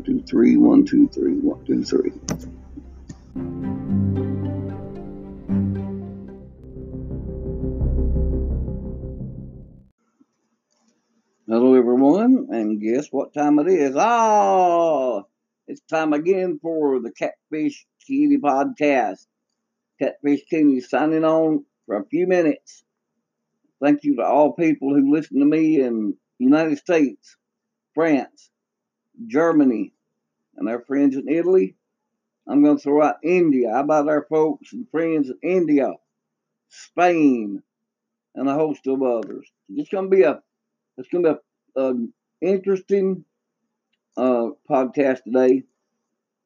One, two, three, one, two, three, one, two, three. Hello, everyone, and guess what time it is? Ah, it's time again for the Catfish Kitty podcast. Catfish Kitty signing on for a few minutes. Thank you to all people who listen to me in United States, France, Germany, and our friends in Italy. I'm going to throw out India. How about our folks and friends in India, Spain, and a host of others? It's going to be a it's going to be an interesting uh, podcast today.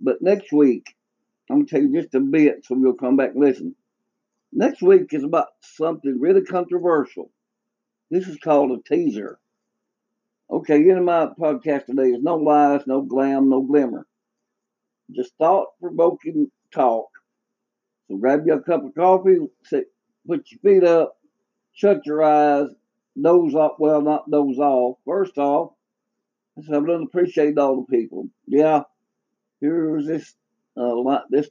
But next week, I'm going to tell you just a bit so you'll come back and listen. Next week is about something really controversial. This is called a teaser. Okay, in my podcast today is no lies, no glam, no glimmer. Just thought provoking talk. So grab you a cup of coffee, sit, put your feet up, shut your eyes, doze off. Well, not doze off. First off, I said, I don't appreciate all the people. Yeah, here's this uh, this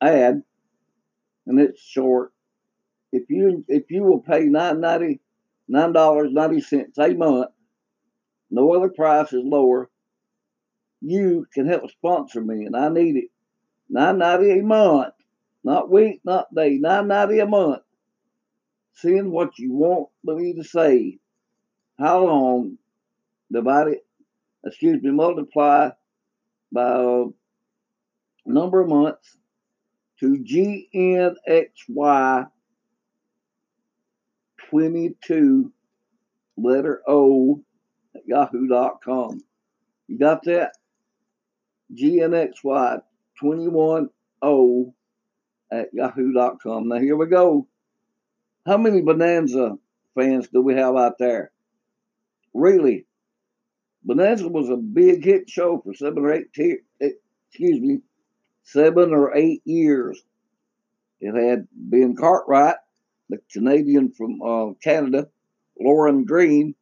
ad, and it's short. If you if you will pay nine ninety nine dollars ninety cents a month, no other price is lower. You can help sponsor me, and I need it. Nine ninety a month, not week, not day. Nine ninety a month seeing what you want me to say, how long, divide it, excuse me, multiply by a number of months to GNXY 22 letter O at yahoo.com. You got that? GNXY 21 O at yahoo.com. Now here we go. How many Bonanza fans do we have out there? Really? Bonanza was a big hit show for seven or eight, te- excuse me, seven or eight years. It had Ben Cartwright, the Canadian from uh, Canada, Lorne Greene.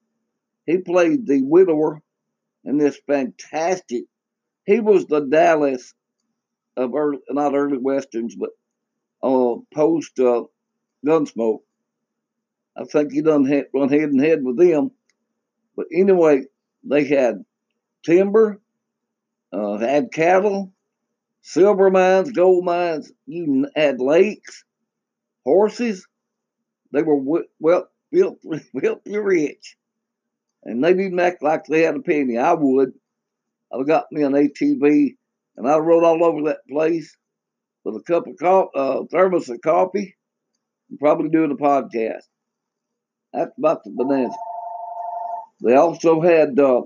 He played the widower in this fantastic. He was the Dallas of early, not early westerns, but uh, post uh, Gunsmoke. I think he done head, run head and head with them. But anyway, they had timber, uh, had cattle, silver mines, gold mines. You had lakes, horses. They were well, filthy, filthy rich, and they didn't act like they had a penny. I would. I got me an ATV, and I rode all over that place with a cup of uh, thermos of coffee, and probably doing a podcast. That's about the bonanza. They also had uh,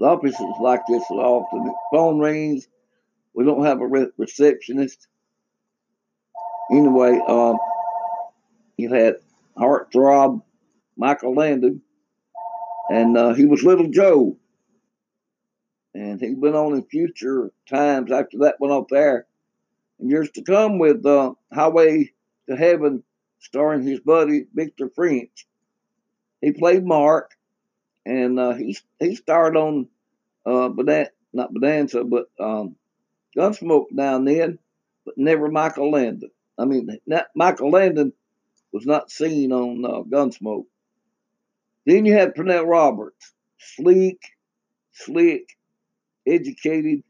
offices like this often. The phone rings. We don't have a re- receptionist. Anyway, um, you had heartthrob Michael Landon, and uh, he was Little Joe. And he went on in future times after that went off there. And years to come with uh, Highway to Heaven starring his buddy Victor French. He played Mark, and uh, he he starred on uh, Bonanza, not Bonanza, but um, Gunsmoke down then, but never Michael Landon. I mean, not, Michael Landon was not seen on uh, Gunsmoke. Then you had Pernell Roberts, sleek, slick, educated,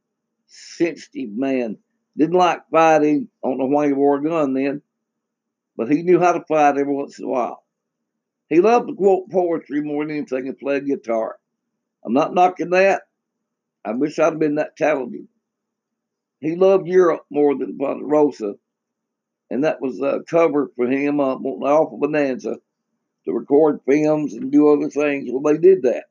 sensitive man. Didn't like fighting on the wore a gun then but he knew how to fight every once in a while. He loved to quote poetry more than anything and play guitar. I'm not knocking that. I wish I'd been that talented. He loved Europe more than Ponderosa, and that was a cover for him uh, on the Alpha Bonanza to record films and do other things. Well, they did that.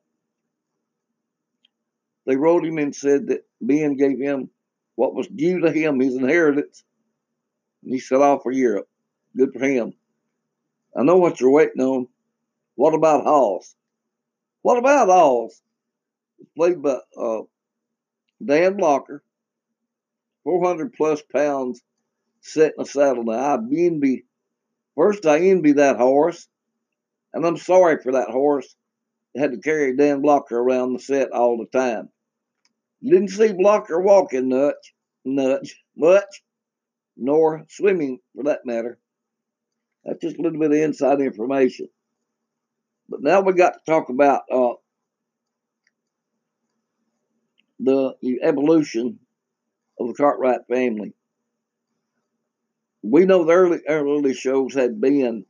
They wrote him and said that Ben gave him what was due to him, his inheritance, and he set off for Europe. Good for him. I know what you're waiting on. What about Hoss? What about Hoss? Played by uh, Dan Blocker, 400 plus pounds, set in a saddle. Now, I envy, first, I envy that horse, and I'm sorry for that horse had to carry Dan Blocker around the set all the time. You didn't see Blocker walking much, much, much, nor swimming for that matter. That's just a little bit of inside information. But now we got to talk about uh, the evolution of the Cartwright family. We know the early early shows had been.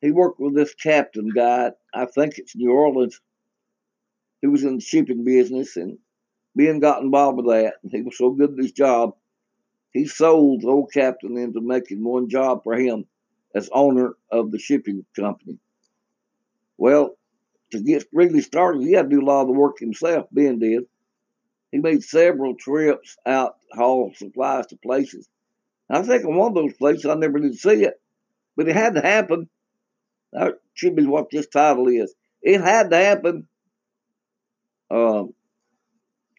He worked with this captain guy. I think it's New Orleans. He was in the shipping business, and Ben got involved with that. And he was so good at his job, he sold the old captain into making one job for him as owner of the shipping company. Well, to get really started, he had to do a lot of the work himself. Ben did. He made several trips out haul supplies to places. I think in one of those places I never did see it, but it had to happen. That should be what this title is. It had to happen. Um,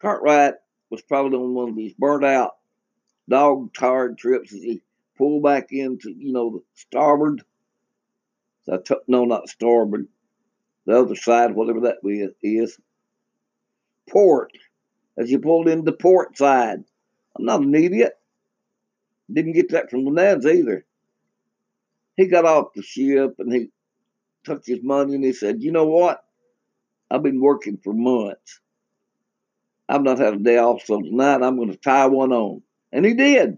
Cartwright was probably on one of these burnt out, dog tired trips as he pulled back into, you know, the starboard. So no, not starboard, the other side, whatever that is. Port as he pulled into port side. I'm not an idiot. Didn't get that from Bonanza either. He got off the ship and he took his money and he said, You know what? I've been working for months. I've not had a day off, so tonight I'm going to tie one on. And he did.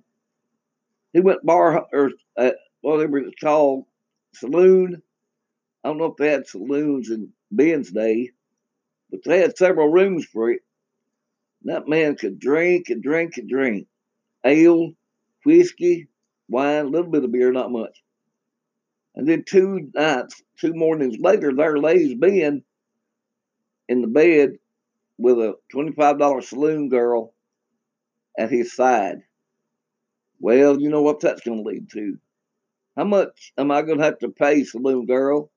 He went bar or uh, whatever it's called, saloon. I don't know if they had saloons in Ben's day, but they had several rooms for it. That man could drink and drink and drink. Ale, whiskey, wine, a little bit of beer, not much. And then two nights, two mornings later, there lays Ben in the bed with a $25 saloon girl at his side. Well, you know what that's going to lead to. How much am I going to have to pay, saloon girl?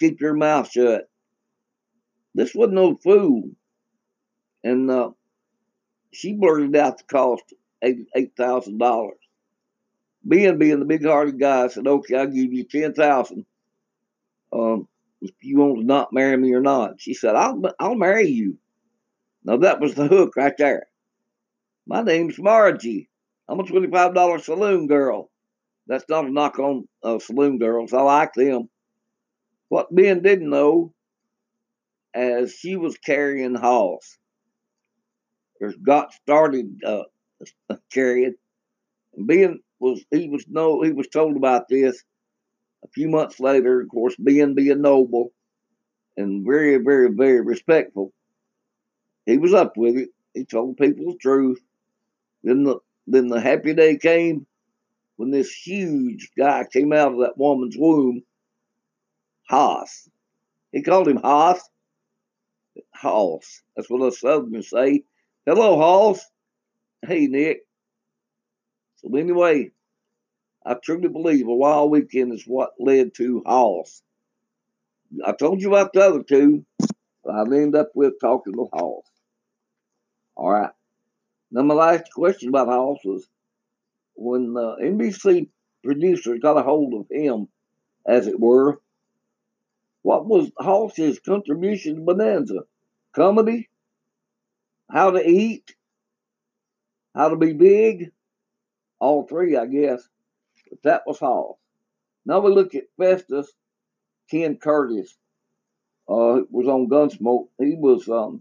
Keep your mouth shut. This wasn't no fool. And uh, she blurted out the cost eight eight thousand dollars. Ben being the big hearted guy said, Okay, I'll give you ten thousand. Um, if you want to not marry me or not. She said, I'll I'll marry you. Now that was the hook right there. My name's Margie. I'm a twenty-five dollar saloon girl. That's not a knock on uh, saloon girls. I like them. What Ben didn't know, as she was carrying Hoss or got started uh, carrying. Ben was he was no he was told about this a few months later. Of course, Ben being noble and very very very respectful, he was up with it. He told people the truth. Then the then the happy day came when this huge guy came out of that woman's womb. Hoss. He called him Hoss. Hoss. That's what us Southerners say. Hello, Hoss. Hey, Nick. So, anyway, I truly believe a wild weekend is what led to Hoss. I told you about the other two, but I've ended up with talking to Hoss. All right. Now, my last question about Hoss was when the NBC producer got a hold of him, as it were, what was Hoss's contribution to Bonanza? Comedy? how to eat, how to be big, all three, I guess. But that was Hoss. Now we look at Festus, Ken Curtis, uh, was on Gunsmoke. He was um,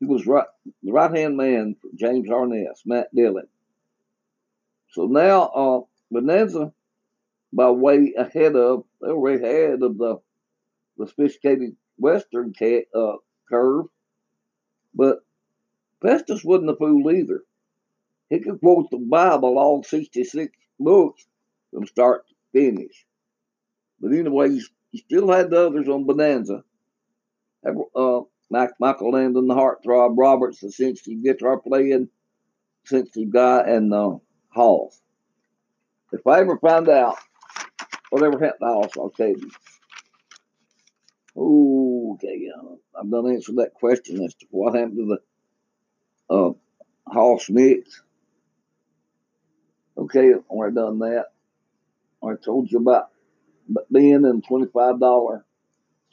he was right the right hand man for James Arness, Matt Dillon. So now uh, Bonanza, by way ahead of they were ahead of the the sophisticated Western uh, curve, but Festus wasn't a fool either. He could quote the Bible, all 66 books, from start to finish. But anyway, he still had the others on Bonanza. Uh, Michael Landon, the heartthrob, Roberts, the sensitive guitar playing, sensitive guy, and uh, Hoss. If I ever find out whatever happened to Hoss, I'll tell you. Okay, uh, I've going answered that question as to what happened to the uh, Hoss mix. Okay, I done that. I told you about Ben and $25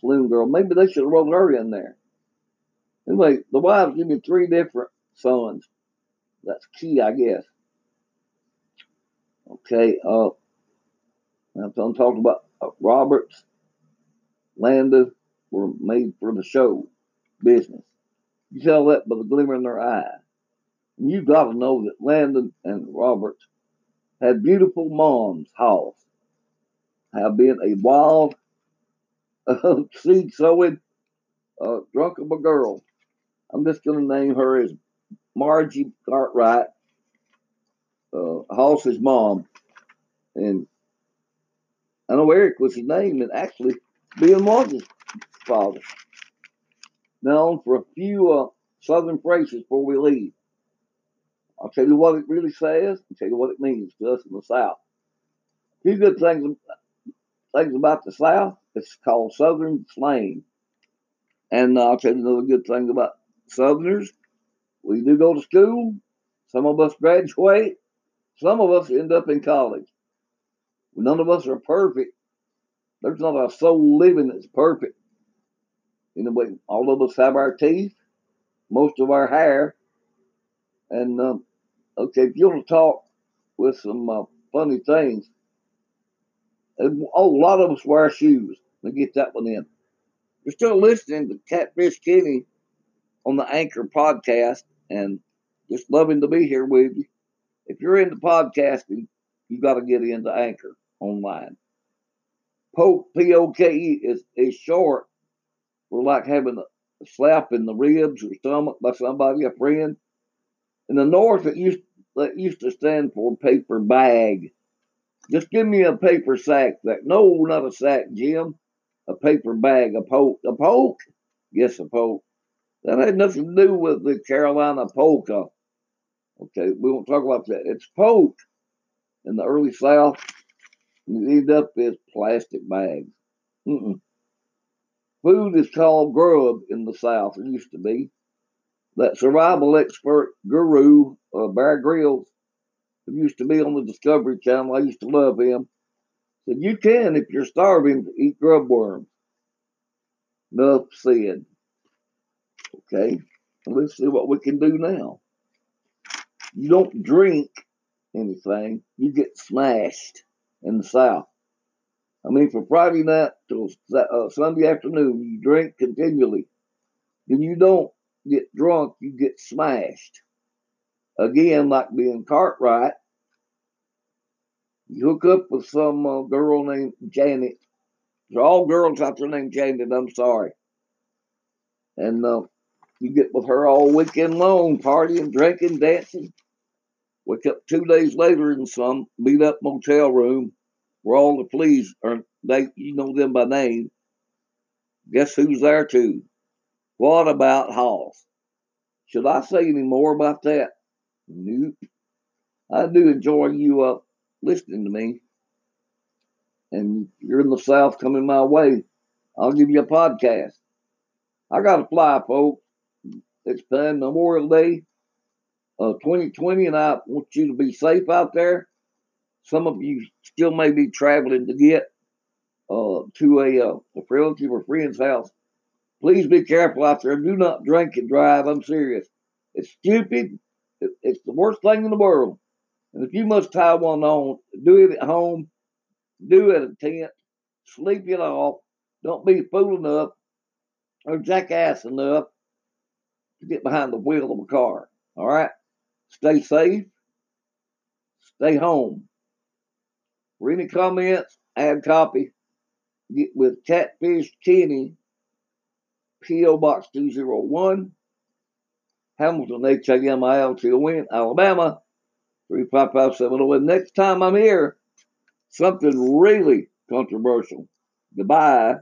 saloon girl. Maybe they should have wrote her in there. Anyway, the wives give me three different sons. That's key, I guess. Okay, uh, I'm talking about uh, Roberts, Landon were made for the show business. You tell that by the glimmer in their eye. And you got to know that Landon and Roberts had beautiful moms, house, have been a wild, uh, seed sowing, uh, drunk of a girl. I'm just going to name her as Margie Cartwright, uh, Hoss's mom. And I know Eric was his name, and actually, Bill his father. Now, on for a few uh, southern phrases before we leave. I'll tell you what it really says, I'll tell you what it means to us in the South. A few good things, things about the South, it's called Southern slang. And uh, I'll tell you another good thing about Southerners. We do go to school. Some of us graduate. Some of us end up in college. None of us are perfect. There's not a soul living that's perfect. In the way, all of us have our teeth, most of our hair, and um, okay, if you want to talk with some uh, funny things, and, oh, a lot of us wear shoes. Let me get that one in. You're still listening to Catfish Kenny on the Anchor podcast, and just loving to be here with you. If you're into podcasting, you got to get into Anchor online. Poke, P O K E, is, is short for like having a slap in the ribs or stomach by somebody, a friend. In the North, it used, it used to stand for paper bag. Just give me a paper sack. That no, not a sack, Jim. A paper bag, a poke, a poke. Yes, a poke. That had nothing to do with the Carolina polka. Okay, we won't talk about that. It's poke in the early South. You end up as plastic bags. Mm-mm. Food is called grub in the South. It used to be. That survival expert guru, uh, Bear who used to be on the Discovery Channel, I used to love him, said, You can, if you're starving, eat grub worms. Enough said. Okay, let's see what we can do now. You don't drink anything, you get smashed in the South. I mean, from Friday night till uh, Sunday afternoon, you drink continually. Then you don't get drunk, you get smashed. Again, like being Cartwright, you hook up with some uh, girl named Janet. They're all girls out there named Janet, I'm sorry. And uh, you get with her all weekend long, partying, drinking, dancing. Wake up two days later in some beat up motel room where all the police are, they, you know them by name. Guess who's there too? What about Hoss? Should I say any more about that? Nope. I do enjoy you uh, listening to me. And you're in the South coming my way. I'll give you a podcast. I got to fly, folks. It's been Memorial Day uh, 2020, and I want you to be safe out there. Some of you still may be traveling to get uh, to a, uh, a relative or friend's house. Please be careful out there. and Do not drink and drive. I'm serious. It's stupid. It's the worst thing in the world. And if you must tie one on, do it at home. Do it at a tent. Sleep it off. Don't be fool enough or jackass enough to get behind the wheel of a car. All right? Stay safe. Stay home. For any comments, add copy. Get with Catfish Kenny, P.O. Box 201, Hamilton, H-A-M-I-L-T-O-N, Alabama, 35570. And Next time I'm here, something really controversial. Goodbye.